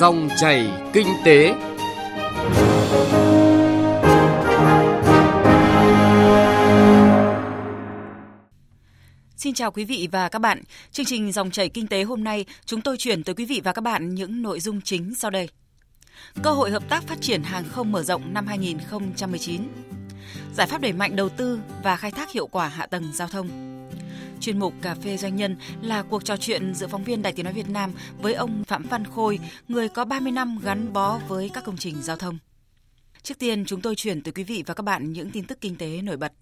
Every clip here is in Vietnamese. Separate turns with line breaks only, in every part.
Dòng chảy kinh tế.
Xin chào quý vị và các bạn. Chương trình Dòng chảy kinh tế hôm nay, chúng tôi chuyển tới quý vị và các bạn những nội dung chính sau đây. Cơ hội hợp tác phát triển hàng không mở rộng năm 2019. Giải pháp đẩy mạnh đầu tư và khai thác hiệu quả hạ tầng giao thông. Chuyên mục Cà phê Doanh nhân là cuộc trò chuyện giữa phóng viên Đài Tiếng Nói Việt Nam với ông Phạm Văn Khôi, người có 30 năm gắn bó với các công trình giao thông. Trước tiên, chúng tôi chuyển tới quý vị và các bạn những tin tức kinh tế nổi bật.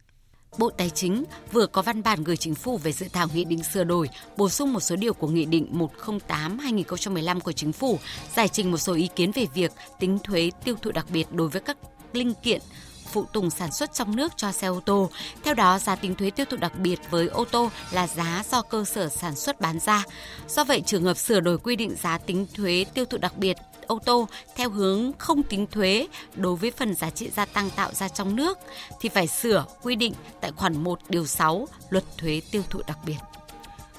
Bộ Tài chính vừa có văn bản gửi chính phủ về dự thảo nghị định sửa đổi, bổ sung một số điều của nghị định 108/2015 của chính phủ, giải trình một số ý kiến về việc tính thuế tiêu thụ đặc biệt đối với các linh kiện phụ tùng sản xuất trong nước cho xe ô tô. Theo đó, giá tính thuế tiêu thụ đặc biệt với ô tô là giá do cơ sở sản xuất bán ra. Do vậy, trường hợp sửa đổi quy định giá tính thuế tiêu thụ đặc biệt ô tô theo hướng không tính thuế đối với phần giá trị gia tăng tạo ra trong nước thì phải sửa quy định tại khoản 1 điều 6 Luật thuế tiêu thụ đặc biệt.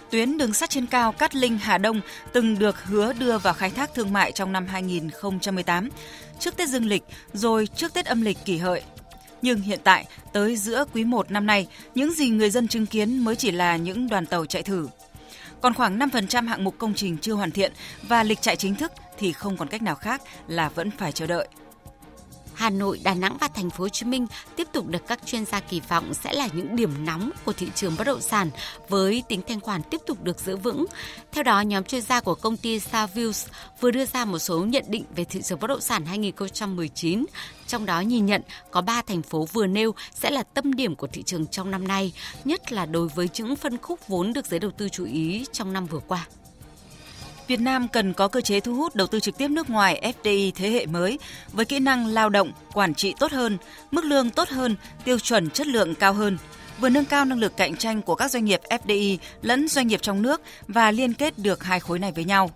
Tuyến đường sắt trên cao Cát Linh Hà Đông từng được hứa đưa vào khai thác thương mại trong năm 2018, trước Tết Dương lịch rồi trước Tết âm lịch kỷ hợi. Nhưng hiện tại, tới giữa quý 1 năm nay, những gì người dân chứng kiến mới chỉ là những đoàn tàu chạy thử. Còn khoảng 5% hạng mục công trình chưa hoàn thiện và lịch chạy chính thức thì không còn cách nào khác là vẫn phải chờ đợi.
Hà Nội, Đà Nẵng và Thành phố Hồ Chí Minh tiếp tục được các chuyên gia kỳ vọng sẽ là những điểm nóng của thị trường bất động sản với tính thanh khoản tiếp tục được giữ vững. Theo đó, nhóm chuyên gia của công ty Savills vừa đưa ra một số nhận định về thị trường bất động sản 2019, trong đó nhìn nhận có 3 thành phố vừa nêu sẽ là tâm điểm của thị trường trong năm nay, nhất là đối với những phân khúc vốn được giới đầu tư chú ý trong năm vừa qua.
Việt Nam cần có cơ chế thu hút đầu tư trực tiếp nước ngoài FDI thế hệ mới với kỹ năng lao động, quản trị tốt hơn, mức lương tốt hơn, tiêu chuẩn chất lượng cao hơn, vừa nâng cao năng lực cạnh tranh của các doanh nghiệp FDI lẫn doanh nghiệp trong nước và liên kết được hai khối này với nhau.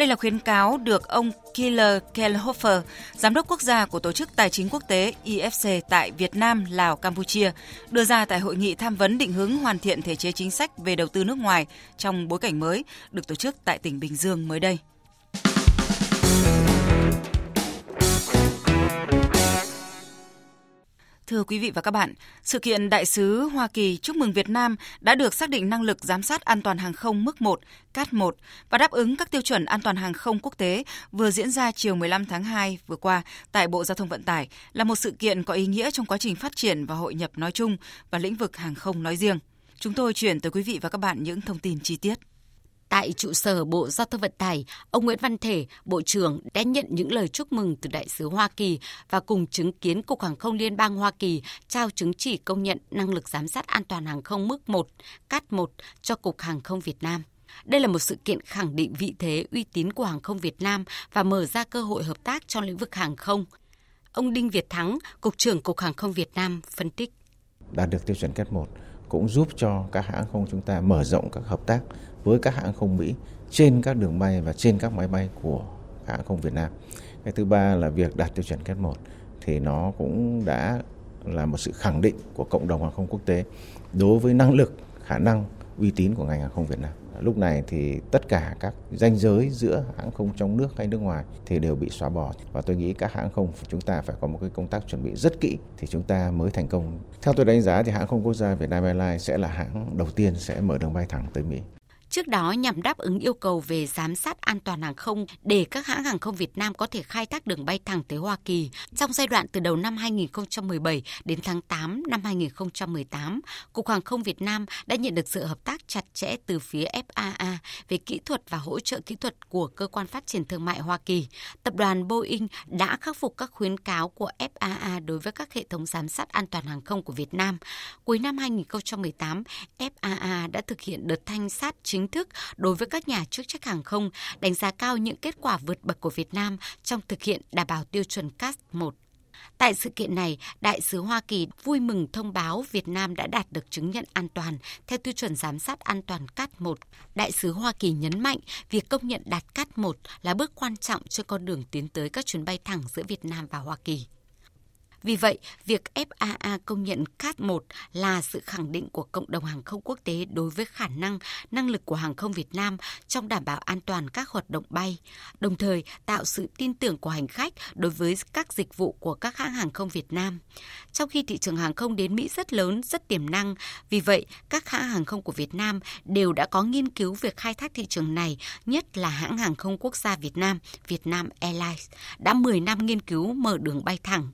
Đây là khuyến cáo được ông Killer Kellhofer, giám đốc quốc gia của Tổ chức Tài chính Quốc tế IFC tại Việt Nam, Lào, Campuchia, đưa ra tại hội nghị tham vấn định hướng hoàn thiện thể chế chính sách về đầu tư nước ngoài trong bối cảnh mới được tổ chức tại tỉnh Bình Dương mới đây. Thưa quý vị và các bạn, sự kiện Đại sứ Hoa Kỳ chúc mừng Việt Nam đã được xác định năng lực giám sát an toàn hàng không mức 1, CAT 1 và đáp ứng các tiêu chuẩn an toàn hàng không quốc tế vừa diễn ra chiều 15 tháng 2 vừa qua tại Bộ Giao thông Vận tải là một sự kiện có ý nghĩa trong quá trình phát triển và hội nhập nói chung và lĩnh vực hàng không nói riêng. Chúng tôi chuyển tới quý vị và các bạn những thông tin chi tiết.
Tại trụ sở Bộ Giao thông Vận tải, ông Nguyễn Văn Thể, Bộ trưởng đã nhận những lời chúc mừng từ đại sứ Hoa Kỳ và cùng chứng kiến Cục Hàng không Liên bang Hoa Kỳ trao chứng chỉ công nhận năng lực giám sát an toàn hàng không mức 1, CAT 1 cho Cục Hàng không Việt Nam. Đây là một sự kiện khẳng định vị thế uy tín của hàng không Việt Nam và mở ra cơ hội hợp tác trong lĩnh vực hàng không. Ông Đinh Việt Thắng, Cục trưởng Cục Hàng không Việt Nam phân tích.
Đạt được tiêu chuẩn CAT 1 cũng giúp cho các hãng không chúng ta mở rộng các hợp tác với các hãng không Mỹ trên các đường bay và trên các máy bay của hãng không Việt Nam. Cái thứ ba là việc đạt tiêu chuẩn kết 1 thì nó cũng đã là một sự khẳng định của cộng đồng hàng không quốc tế đối với năng lực, khả năng, uy tín của ngành hàng không Việt Nam. Lúc này thì tất cả các ranh giới giữa hãng không trong nước hay nước ngoài thì đều bị xóa bỏ và tôi nghĩ các hãng không chúng ta phải có một cái công tác chuẩn bị rất kỹ thì chúng ta mới thành công. Theo tôi đánh giá thì hãng không quốc gia Việt Nam Airlines sẽ là hãng đầu tiên sẽ mở đường bay thẳng tới Mỹ.
Trước đó nhằm đáp ứng yêu cầu về giám sát an toàn hàng không để các hãng hàng không Việt Nam có thể khai thác đường bay thẳng tới Hoa Kỳ trong giai đoạn từ đầu năm 2017 đến tháng 8 năm 2018, Cục Hàng không Việt Nam đã nhận được sự hợp tác chặt chẽ từ phía FAA về kỹ thuật và hỗ trợ kỹ thuật của cơ quan phát triển thương mại Hoa Kỳ. Tập đoàn Boeing đã khắc phục các khuyến cáo của FAA đối với các hệ thống giám sát an toàn hàng không của Việt Nam. Cuối năm 2018, FAA đã thực hiện đợt thanh sát chính chính thức đối với các nhà chức trách hàng không, đánh giá cao những kết quả vượt bậc của Việt Nam trong thực hiện đảm bảo tiêu chuẩn CAS 1. Tại sự kiện này, Đại sứ Hoa Kỳ vui mừng thông báo Việt Nam đã đạt được chứng nhận an toàn theo tiêu chuẩn giám sát an toàn CAT 1. Đại sứ Hoa Kỳ nhấn mạnh việc công nhận đạt CAT 1 là bước quan trọng cho con đường tiến tới các chuyến bay thẳng giữa Việt Nam và Hoa Kỳ. Vì vậy, việc FAA công nhận CAT 1 là sự khẳng định của cộng đồng hàng không quốc tế đối với khả năng, năng lực của hàng không Việt Nam trong đảm bảo an toàn các hoạt động bay, đồng thời tạo sự tin tưởng của hành khách đối với các dịch vụ của các hãng hàng không Việt Nam. Trong khi thị trường hàng không đến Mỹ rất lớn, rất tiềm năng, vì vậy các hãng hàng không của Việt Nam đều đã có nghiên cứu việc khai thác thị trường này, nhất là hãng hàng không quốc gia Việt Nam, Vietnam Airlines, đã 10 năm nghiên cứu mở đường bay thẳng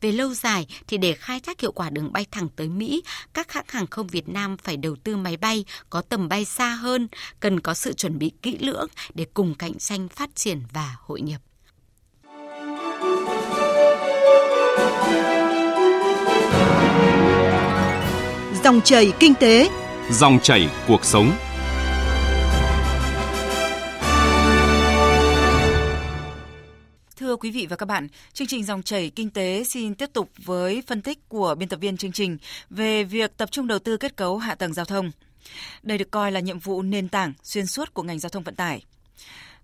về lâu dài thì để khai thác hiệu quả đường bay thẳng tới Mỹ, các hãng hàng không Việt Nam phải đầu tư máy bay có tầm bay xa hơn, cần có sự chuẩn bị kỹ lưỡng để cùng cạnh tranh phát triển và hội nhập.
Dòng chảy kinh tế,
dòng chảy cuộc sống.
Quý vị và các bạn, chương trình dòng chảy kinh tế xin tiếp tục với phân tích của biên tập viên chương trình về việc tập trung đầu tư kết cấu hạ tầng giao thông. Đây được coi là nhiệm vụ nền tảng xuyên suốt của ngành giao thông vận tải.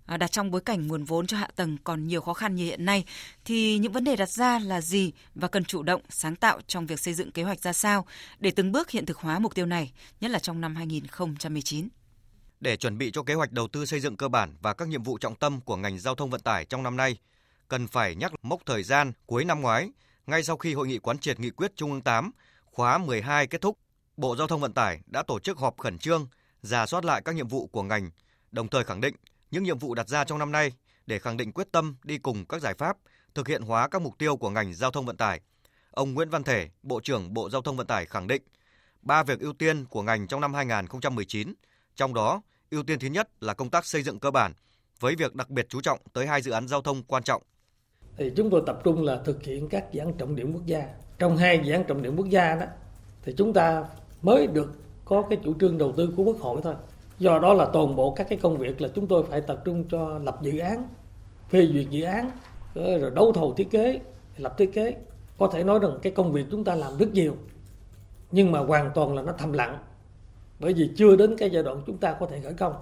À, đặt trong bối cảnh nguồn vốn cho hạ tầng còn nhiều khó khăn như hiện nay thì những vấn đề đặt ra là gì và cần chủ động sáng tạo trong việc xây dựng kế hoạch ra sao để từng bước hiện thực hóa mục tiêu này, nhất là trong năm 2019.
Để chuẩn bị cho kế hoạch đầu tư xây dựng cơ bản và các nhiệm vụ trọng tâm của ngành giao thông vận tải trong năm nay, cần phải nhắc mốc thời gian cuối năm ngoái, ngay sau khi hội nghị quán triệt nghị quyết Trung ương 8 khóa 12 kết thúc, Bộ Giao thông Vận tải đã tổ chức họp khẩn trương, giả soát lại các nhiệm vụ của ngành, đồng thời khẳng định những nhiệm vụ đặt ra trong năm nay để khẳng định quyết tâm đi cùng các giải pháp thực hiện hóa các mục tiêu của ngành giao thông vận tải. Ông Nguyễn Văn Thể, Bộ trưởng Bộ Giao thông Vận tải khẳng định ba việc ưu tiên của ngành trong năm 2019, trong đó ưu tiên thứ nhất là công tác xây dựng cơ bản với việc đặc biệt chú trọng tới hai dự án giao thông quan trọng
thì chúng tôi tập trung là thực hiện các dự án trọng điểm quốc gia. Trong hai dự án trọng điểm quốc gia đó thì chúng ta mới được có cái chủ trương đầu tư của Quốc hội thôi. Do đó là toàn bộ các cái công việc là chúng tôi phải tập trung cho lập dự án, phê duyệt dự án, rồi đấu thầu thiết kế, lập thiết kế. Có thể nói rằng cái công việc chúng ta làm rất nhiều, nhưng mà hoàn toàn là nó thầm lặng. Bởi vì chưa đến cái giai đoạn chúng ta có thể khởi công.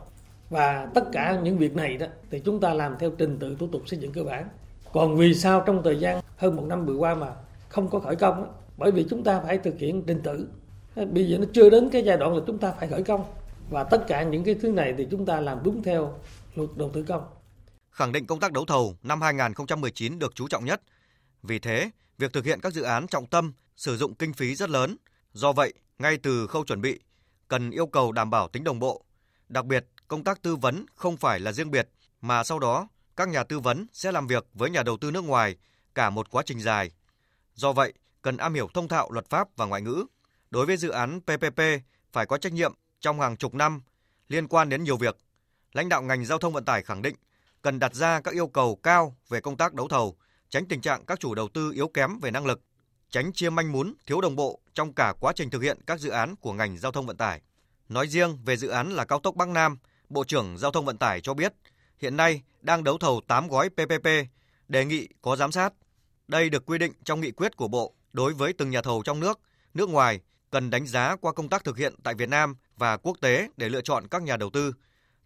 Và tất cả những việc này đó thì chúng ta làm theo trình tự thủ tục xây dựng cơ bản còn vì sao trong thời gian hơn một năm vừa qua mà không có khởi công bởi vì chúng ta phải thực hiện trình tự bây giờ nó chưa đến cái giai đoạn là chúng ta phải khởi công và tất cả những cái thứ này thì chúng ta làm đúng theo luật đầu tư công
khẳng định công tác đấu thầu năm 2019 được chú trọng nhất. Vì thế, việc thực hiện các dự án trọng tâm sử dụng kinh phí rất lớn. Do vậy, ngay từ khâu chuẩn bị, cần yêu cầu đảm bảo tính đồng bộ. Đặc biệt, công tác tư vấn không phải là riêng biệt, mà sau đó các nhà tư vấn sẽ làm việc với nhà đầu tư nước ngoài cả một quá trình dài. Do vậy, cần am hiểu thông thạo luật pháp và ngoại ngữ. Đối với dự án PPP phải có trách nhiệm trong hàng chục năm liên quan đến nhiều việc. Lãnh đạo ngành giao thông vận tải khẳng định cần đặt ra các yêu cầu cao về công tác đấu thầu, tránh tình trạng các chủ đầu tư yếu kém về năng lực, tránh chia manh mún, thiếu đồng bộ trong cả quá trình thực hiện các dự án của ngành giao thông vận tải. Nói riêng về dự án là cao tốc Bắc Nam, Bộ trưởng Giao thông Vận tải cho biết hiện nay đang đấu thầu 8 gói PPP, đề nghị có giám sát. Đây được quy định trong nghị quyết của Bộ đối với từng nhà thầu trong nước, nước ngoài cần đánh giá qua công tác thực hiện tại Việt Nam và quốc tế để lựa chọn các nhà đầu tư.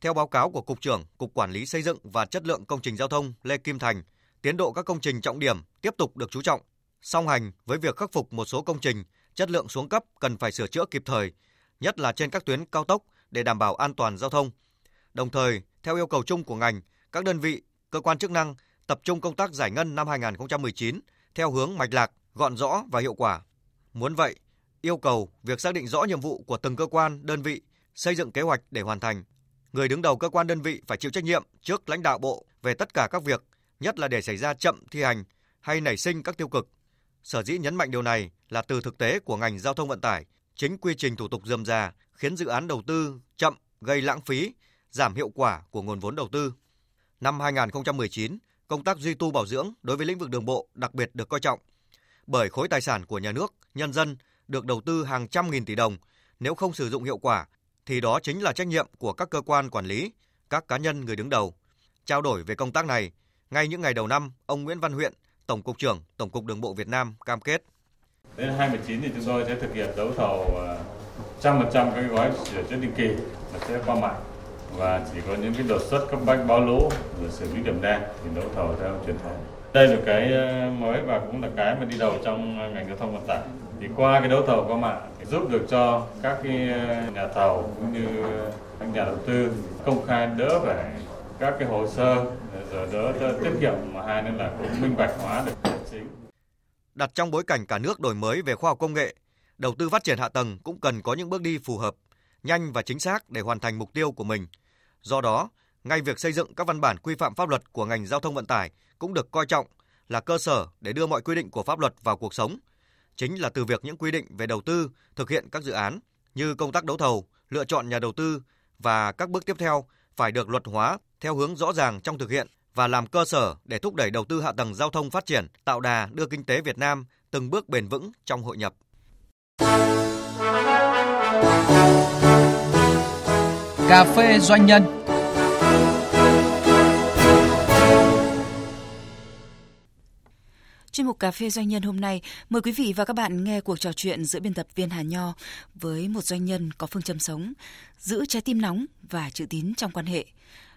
Theo báo cáo của Cục trưởng Cục Quản lý Xây dựng và Chất lượng Công trình Giao thông Lê Kim Thành, tiến độ các công trình trọng điểm tiếp tục được chú trọng. Song hành với việc khắc phục một số công trình chất lượng xuống cấp cần phải sửa chữa kịp thời, nhất là trên các tuyến cao tốc để đảm bảo an toàn giao thông. Đồng thời, theo yêu cầu chung của ngành, các đơn vị, cơ quan chức năng tập trung công tác giải ngân năm 2019 theo hướng mạch lạc, gọn rõ và hiệu quả. Muốn vậy, yêu cầu việc xác định rõ nhiệm vụ của từng cơ quan, đơn vị, xây dựng kế hoạch để hoàn thành. Người đứng đầu cơ quan đơn vị phải chịu trách nhiệm trước lãnh đạo bộ về tất cả các việc, nhất là để xảy ra chậm thi hành hay nảy sinh các tiêu cực. Sở dĩ nhấn mạnh điều này là từ thực tế của ngành giao thông vận tải, chính quy trình thủ tục dườm già khiến dự án đầu tư chậm gây lãng phí, giảm hiệu quả của nguồn vốn đầu tư. Năm 2019, công tác duy tu bảo dưỡng đối với lĩnh vực đường bộ đặc biệt được coi trọng, bởi khối tài sản của nhà nước, nhân dân được đầu tư hàng trăm nghìn tỷ đồng, nếu không sử dụng hiệu quả thì đó chính là trách nhiệm của các cơ quan quản lý, các cá nhân người đứng đầu. Trao đổi về công tác này, ngay những ngày đầu năm, ông Nguyễn Văn Huyện, Tổng cục trưởng Tổng cục Đường bộ Việt Nam cam kết.
Đến 2019 thì chúng tôi sẽ thực hiện đấu thầu à, 100% các gói sửa chữa định kỳ và sẽ qua mạng và chỉ có những cái đột xuất cấp bách báo lũ rồi xử lý điểm đen thì đấu thầu theo truyền thống Đây là cái ờ, mới và cũng là cái mà đi đầu trong ờ, ngành giao thông vận tải. Thì qua cái đấu thầu qua mạng thì giúp được cho các cái ờ, nhà thầu cũng như các nhà đầu tư công khai đỡ về các cái hồ sơ rồi đỡ, đỡ tiết kiệm mà hai nữa là cũng minh bạch hóa được chính.
Đặt trong bối cảnh cả nước đổi mới về khoa học công nghệ, đầu tư phát triển hạ tầng cũng cần có những bước đi phù hợp, nhanh và chính xác để hoàn thành mục tiêu của mình. Do đó, ngay việc xây dựng các văn bản quy phạm pháp luật của ngành giao thông vận tải cũng được coi trọng là cơ sở để đưa mọi quy định của pháp luật vào cuộc sống. Chính là từ việc những quy định về đầu tư, thực hiện các dự án như công tác đấu thầu, lựa chọn nhà đầu tư và các bước tiếp theo phải được luật hóa theo hướng rõ ràng trong thực hiện và làm cơ sở để thúc đẩy đầu tư hạ tầng giao thông phát triển, tạo đà đưa kinh tế Việt Nam từng bước bền vững trong hội nhập.
Cà phê doanh nhân
Chuyên mục Cà phê Doanh nhân hôm nay, mời quý vị và các bạn nghe cuộc trò chuyện giữa biên tập viên Hà Nho với một doanh nhân có phương châm sống, giữ trái tim nóng và chữ tín trong quan hệ.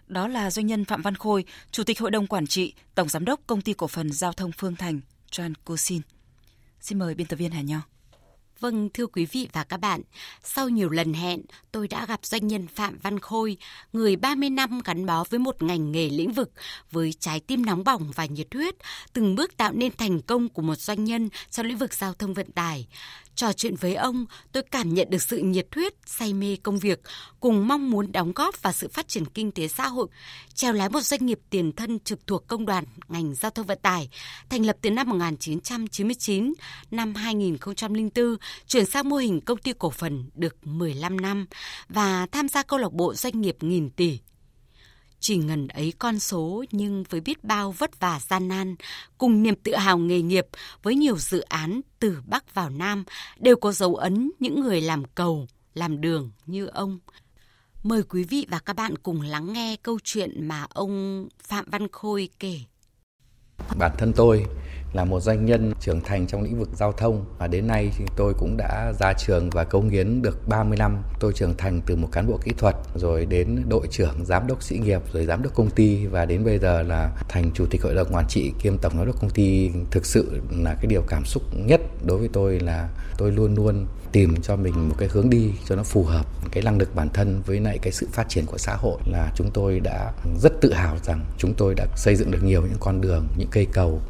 Đó là doanh nhân Phạm Văn Khôi, Chủ tịch Hội đồng Quản trị, Tổng Giám đốc Công ty Cổ phần Giao thông Phương Thành, Trancosin. Xin mời biên tập viên Hà Nho.
Vâng, thưa quý vị và các bạn, sau nhiều lần hẹn, tôi đã gặp doanh nhân Phạm Văn Khôi, người 30 năm gắn bó với một ngành nghề lĩnh vực, với trái tim nóng bỏng và nhiệt huyết, từng bước tạo nên thành công của một doanh nhân trong lĩnh vực giao thông vận tải. Trò chuyện với ông, tôi cảm nhận được sự nhiệt huyết, say mê công việc, cùng mong muốn đóng góp vào sự phát triển kinh tế xã hội, treo lái một doanh nghiệp tiền thân trực thuộc công đoàn ngành giao thông vận tải, thành lập từ năm 1999, năm 2004, chuyển sang mô hình công ty cổ phần được 15 năm và tham gia câu lạc bộ doanh nghiệp nghìn tỷ chỉ ngần ấy con số nhưng với biết bao vất vả gian nan, cùng niềm tự hào nghề nghiệp với nhiều dự án từ Bắc vào Nam đều có dấu ấn những người làm cầu, làm đường như ông. Mời quý vị và các bạn cùng lắng nghe câu chuyện mà ông Phạm Văn Khôi kể.
Bản thân tôi là một doanh nhân trưởng thành trong lĩnh vực giao thông và đến nay thì tôi cũng đã ra trường và công hiến được 30 năm. Tôi trưởng thành từ một cán bộ kỹ thuật rồi đến đội trưởng, giám đốc sĩ nghiệp rồi giám đốc công ty và đến bây giờ là thành chủ tịch hội đồng quản trị kiêm tổng giám đốc công ty. Thực sự là cái điều cảm xúc nhất đối với tôi là tôi luôn luôn tìm cho mình một cái hướng đi cho nó phù hợp cái năng lực bản thân với lại cái sự phát triển của xã hội là chúng tôi đã rất tự hào rằng chúng tôi đã xây dựng được nhiều những con đường những cây cầu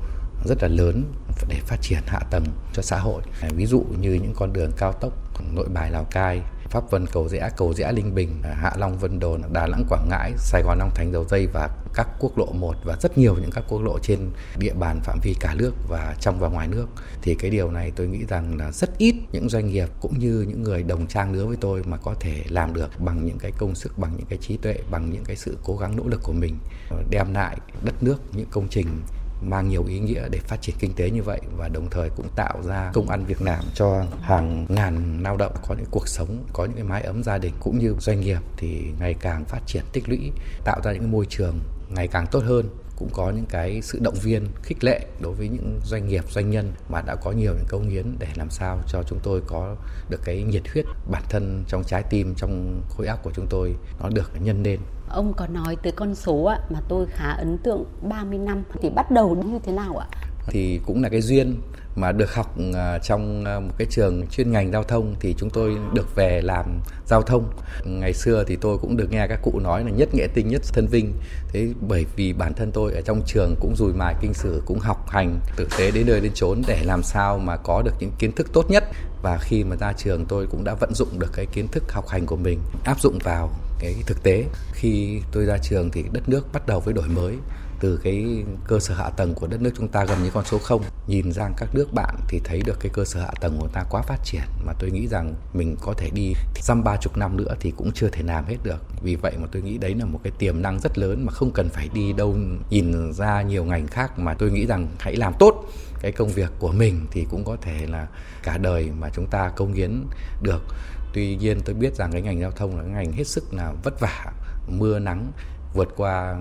rất là lớn để phát triển hạ tầng cho xã hội. Ví dụ như những con đường cao tốc nội bài lào cai, pháp vân cầu rẽ cầu rẽ linh bình, hạ long vân đồn, đà nẵng quảng ngãi, sài gòn long thành dầu dây và các quốc lộ 1 và rất nhiều những các quốc lộ trên địa bàn phạm vi cả nước và trong và ngoài nước. Thì cái điều này tôi nghĩ rằng là rất ít những doanh nghiệp cũng như những người đồng trang lứa với tôi mà có thể làm được bằng những cái công sức, bằng những cái trí tuệ, bằng những cái sự cố gắng nỗ lực của mình ờ, đem lại đất nước những công trình mang nhiều ý nghĩa để phát triển kinh tế như vậy và đồng thời cũng tạo ra công ăn việc làm cho hàng ngàn lao động có những cuộc sống, có những cái mái ấm gia đình cũng như doanh nghiệp thì ngày càng phát triển tích lũy, tạo ra những môi trường ngày càng tốt hơn cũng có những cái sự động viên khích lệ đối với những doanh nghiệp doanh nhân mà đã có nhiều những công hiến để làm sao cho chúng tôi có được cái nhiệt huyết bản thân trong trái tim trong khối óc của chúng tôi nó được nhân lên
Ông có nói tới con số ạ mà tôi khá ấn tượng 30 năm thì bắt đầu như thế nào ạ?
Thì cũng là cái duyên mà được học à, trong à, một cái trường chuyên ngành giao thông thì chúng tôi được về làm giao thông. Ngày xưa thì tôi cũng được nghe các cụ nói là nhất nghệ tinh, nhất thân vinh. Thế bởi vì bản thân tôi ở trong trường cũng rùi mài kinh sử, cũng học hành thực tế đến nơi đến chốn để làm sao mà có được những kiến thức tốt nhất. Và khi mà ra trường tôi cũng đã vận dụng được cái kiến thức học hành của mình, áp dụng vào cái thực tế. Khi tôi ra trường thì đất nước bắt đầu với đổi mới từ cái cơ sở hạ tầng của đất nước chúng ta gần như con số 0 nhìn sang các nước bạn thì thấy được cái cơ sở hạ tầng của ta quá phát triển, mà tôi nghĩ rằng mình có thể đi dăm ba chục năm nữa thì cũng chưa thể làm hết được. Vì vậy mà tôi nghĩ đấy là một cái tiềm năng rất lớn mà không cần phải đi đâu nhìn ra nhiều ngành khác, mà tôi nghĩ rằng hãy làm tốt cái công việc của mình thì cũng có thể là cả đời mà chúng ta công hiến được. Tuy nhiên tôi biết rằng cái ngành giao thông là cái ngành hết sức là vất vả, mưa nắng vượt qua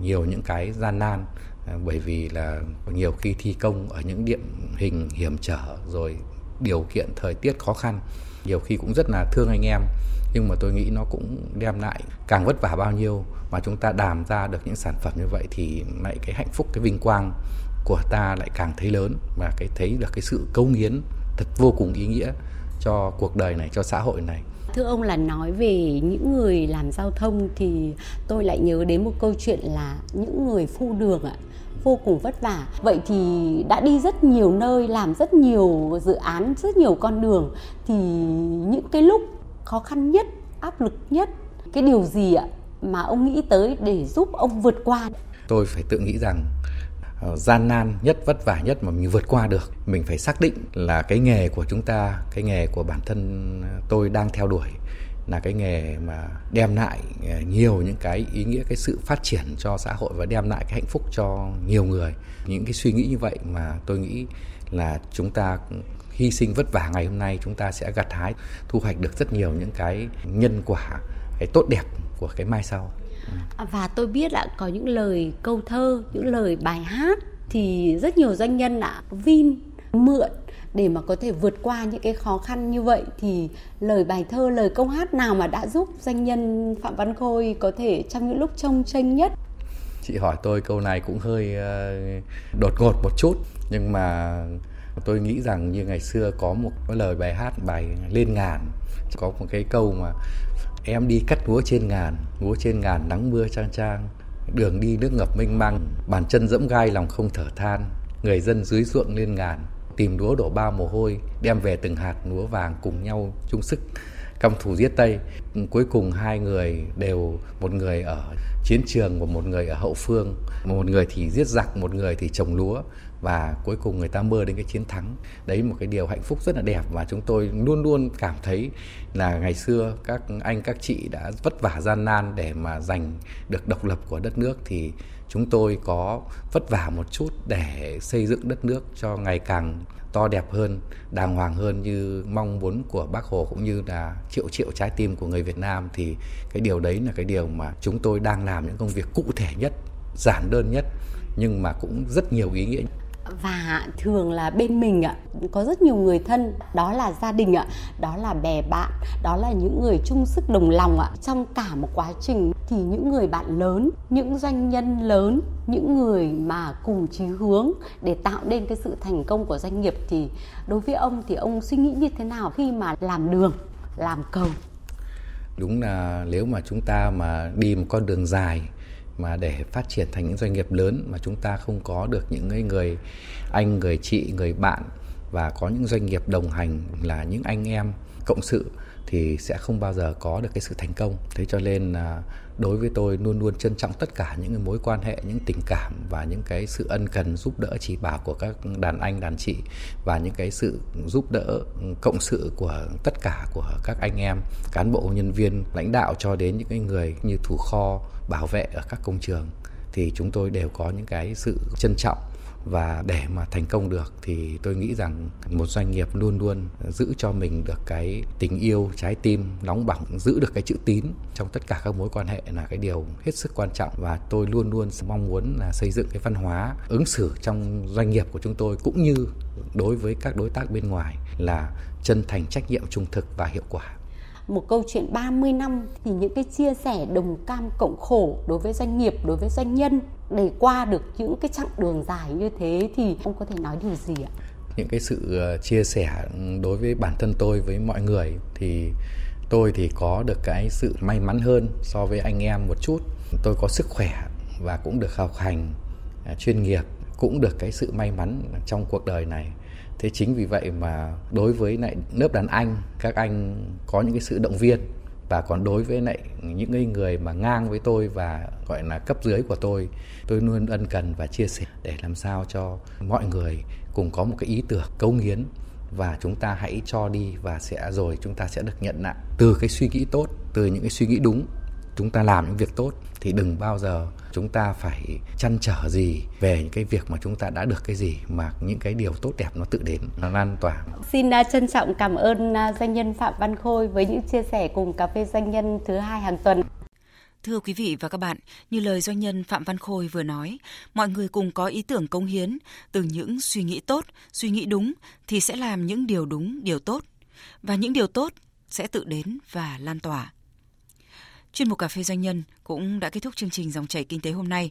nhiều những cái gian nan à, bởi vì là nhiều khi thi công ở những địa hình hiểm trở rồi điều kiện thời tiết khó khăn, nhiều khi cũng rất là thương anh em. Nhưng mà tôi nghĩ nó cũng đem lại càng vất vả bao nhiêu mà chúng ta đàm ra được những sản phẩm như vậy thì lại cái hạnh phúc, cái vinh quang của ta lại càng thấy lớn và cái thấy được cái sự cống hiến thật vô cùng ý nghĩa cho cuộc đời này, cho xã hội này
thưa ông là nói về những người làm giao thông thì tôi lại nhớ đến một câu chuyện là những người phu đường ạ, vô cùng vất vả. Vậy thì đã đi rất nhiều nơi, làm rất nhiều dự án, rất nhiều con đường, thì những cái lúc khó khăn nhất, áp lực nhất, cái điều gì ạ mà ông nghĩ tới để giúp ông vượt qua?
Tôi phải tự nghĩ rằng Ờ, gian nan nhất, vất vả nhất mà mình vượt qua được. Mình phải xác định là cái nghề của chúng ta, cái nghề của bản thân tôi đang theo đuổi là cái nghề mà đem lại ờ, nhiều những cái ý nghĩa, cái sự phát triển cho xã hội và đem lại cái hạnh phúc cho nhiều người. Những cái suy nghĩ như vậy mà tôi nghĩ là chúng ta hy sinh vất vả ngày hôm nay, chúng ta sẽ gặt hái, thu hoạch được rất nhiều những cái nhân quả, cái tốt đẹp của cái mai sau.
À, và tôi biết là có những lời câu thơ, những lời bài hát thì rất nhiều doanh nhân đã vin, mượn để mà có thể vượt qua những cái khó khăn như vậy. Thì lời bài thơ, lời câu hát nào mà đã giúp doanh nhân phạm văn khôi có thể trong những lúc trông tranh nhất?
Chị hỏi tôi câu này cũng hơi ờ, đột ngột một chút, nhưng mà tôi nghĩ rằng như ngày xưa có một cái lời bài hát bài lên ngàn, có một cái câu mà em đi cắt lúa trên ngàn, lúa trên ngàn nắng mưa trang trang đường đi nước ngập mênh mang bàn chân dẫm gai lòng không thở than. Người dân dưới ruộng lên ngàn, tìm lúa đổ bao mồ hôi, đem về từng hạt lúa vàng cùng nhau chung sức. Căm thù giết tây cuối cùng hai người đều, một người ở chiến trường và một người ở hậu phương. Một người thì giết giặc, một người thì trồng lúa và cuối cùng người ta mơ đến cái chiến thắng. Đấy một cái điều hạnh phúc rất là đẹp và chúng tôi luôn luôn cảm thấy là ngày xưa các anh các chị đã vất vả gian nan để mà giành được độc lập của đất nước. Thì chúng tôi có vất vả một chút để xây dựng đất nước cho ngày càng to đẹp hơn, đàng hoàng hơn như mong muốn của Bác Hồ cũng như là triệu triệu trái tim của người Việt Nam. Thì cái điều đấy là cái điều mà chúng tôi đang làm những công việc cụ thể nhất, giản đơn nhất nhưng mà cũng rất nhiều ý nghĩa
và thường là bên mình ạ, có rất nhiều người thân, đó là gia đình ạ, đó là bè bạn, đó là những người chung sức đồng lòng ạ. Trong cả một quá trình thì những người bạn lớn, những doanh nhân lớn, những người mà cùng chí hướng để tạo nên cái sự thành công của doanh nghiệp thì đối với ông thì ông suy nghĩ như thế nào khi mà làm đường, làm cầu?
Đúng là nếu mà chúng ta mà đi một con đường dài mà để phát triển thành những doanh nghiệp lớn mà chúng ta không có được những người anh, người chị, người bạn và có những doanh nghiệp đồng hành là những anh em cộng sự thì sẽ không bao giờ có được cái sự thành công. Thế cho nên là đối với tôi luôn luôn trân trọng tất cả những mối quan hệ, những tình cảm và những cái sự ân cần giúp đỡ chỉ bảo của các đàn anh, đàn chị và những cái sự giúp đỡ ừ, cộng sự của tất cả của các anh em, cán bộ, nhân viên, lãnh đạo cho đến những cái người như thủ kho bảo vệ ở các công trường, thì chúng tôi đều có những cái sự trân trọng. Và để mà thành công được thì tôi nghĩ rằng một doanh nghiệp luôn luôn giữ cho mình được cái tình yêu trái tim, nóng bỏng, giữ được cái chữ tín trong tất cả các mối quan hệ là cái điều hết sức quan trọng. Và tôi luôn luôn mong muốn là xây dựng cái văn hóa ứng xử trong doanh nghiệp của chúng tôi cũng như đối với các đối tác bên ngoài là chân thành, trách nhiệm, trung thực và hiệu quả
một câu chuyện 30 năm thì những cái chia sẻ đồng cam cộng khổ đối với doanh nghiệp, đối với doanh nhân để qua được những cái chặng đường dài như thế thì ông có thể nói điều gì ạ?
Những cái sự ờ, chia sẻ đối với bản thân tôi với mọi người thì tôi thì có được cái sự may mắn hơn so với anh em một chút. Tôi có sức khỏe và cũng được học hành à, chuyên nghiệp, cũng được cái sự may mắn trong cuộc đời này thế chính vì vậy mà đối với lại lớp đàn anh, các anh có những cái sự động viên và còn đối với lại những cái người mà ngang với tôi và gọi là cấp dưới của tôi tôi luôn ân cần và chia sẻ để làm sao cho mọi người cùng có một cái ý tưởng cống hiến và chúng ta hãy cho đi và sẽ, rồi chúng ta sẽ được nhận lại từ cái suy nghĩ tốt, từ những cái suy nghĩ đúng chúng ta làm những việc tốt thì đừng bao giờ chúng ta phải chăn trở gì về những cái việc mà chúng ta đã được cái gì mà những cái điều tốt đẹp nó tự đến nó lan tỏa.
Xin à, trân trọng cảm ơn à, doanh nhân Phạm Văn Khôi với những chia sẻ cùng cà phê doanh nhân thứ hai hàng tuần.
Thưa quý vị và các bạn, như lời doanh nhân Phạm Văn Khôi vừa nói, mọi người cùng có ý tưởng công hiến, từ những suy nghĩ tốt, suy nghĩ đúng thì sẽ làm những điều đúng, điều tốt. Và những điều tốt sẽ tự đến và lan tỏa. Chuyên mục Cà phê Doanh nhân cũng đã kết thúc chương trình Dòng chảy Kinh tế hôm nay.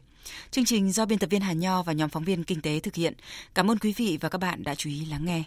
Chương trình do biên tập viên Hà Nho và nhóm phóng viên Kinh tế thực hiện. Cảm ơn quý vị và các bạn đã chú ý lắng nghe.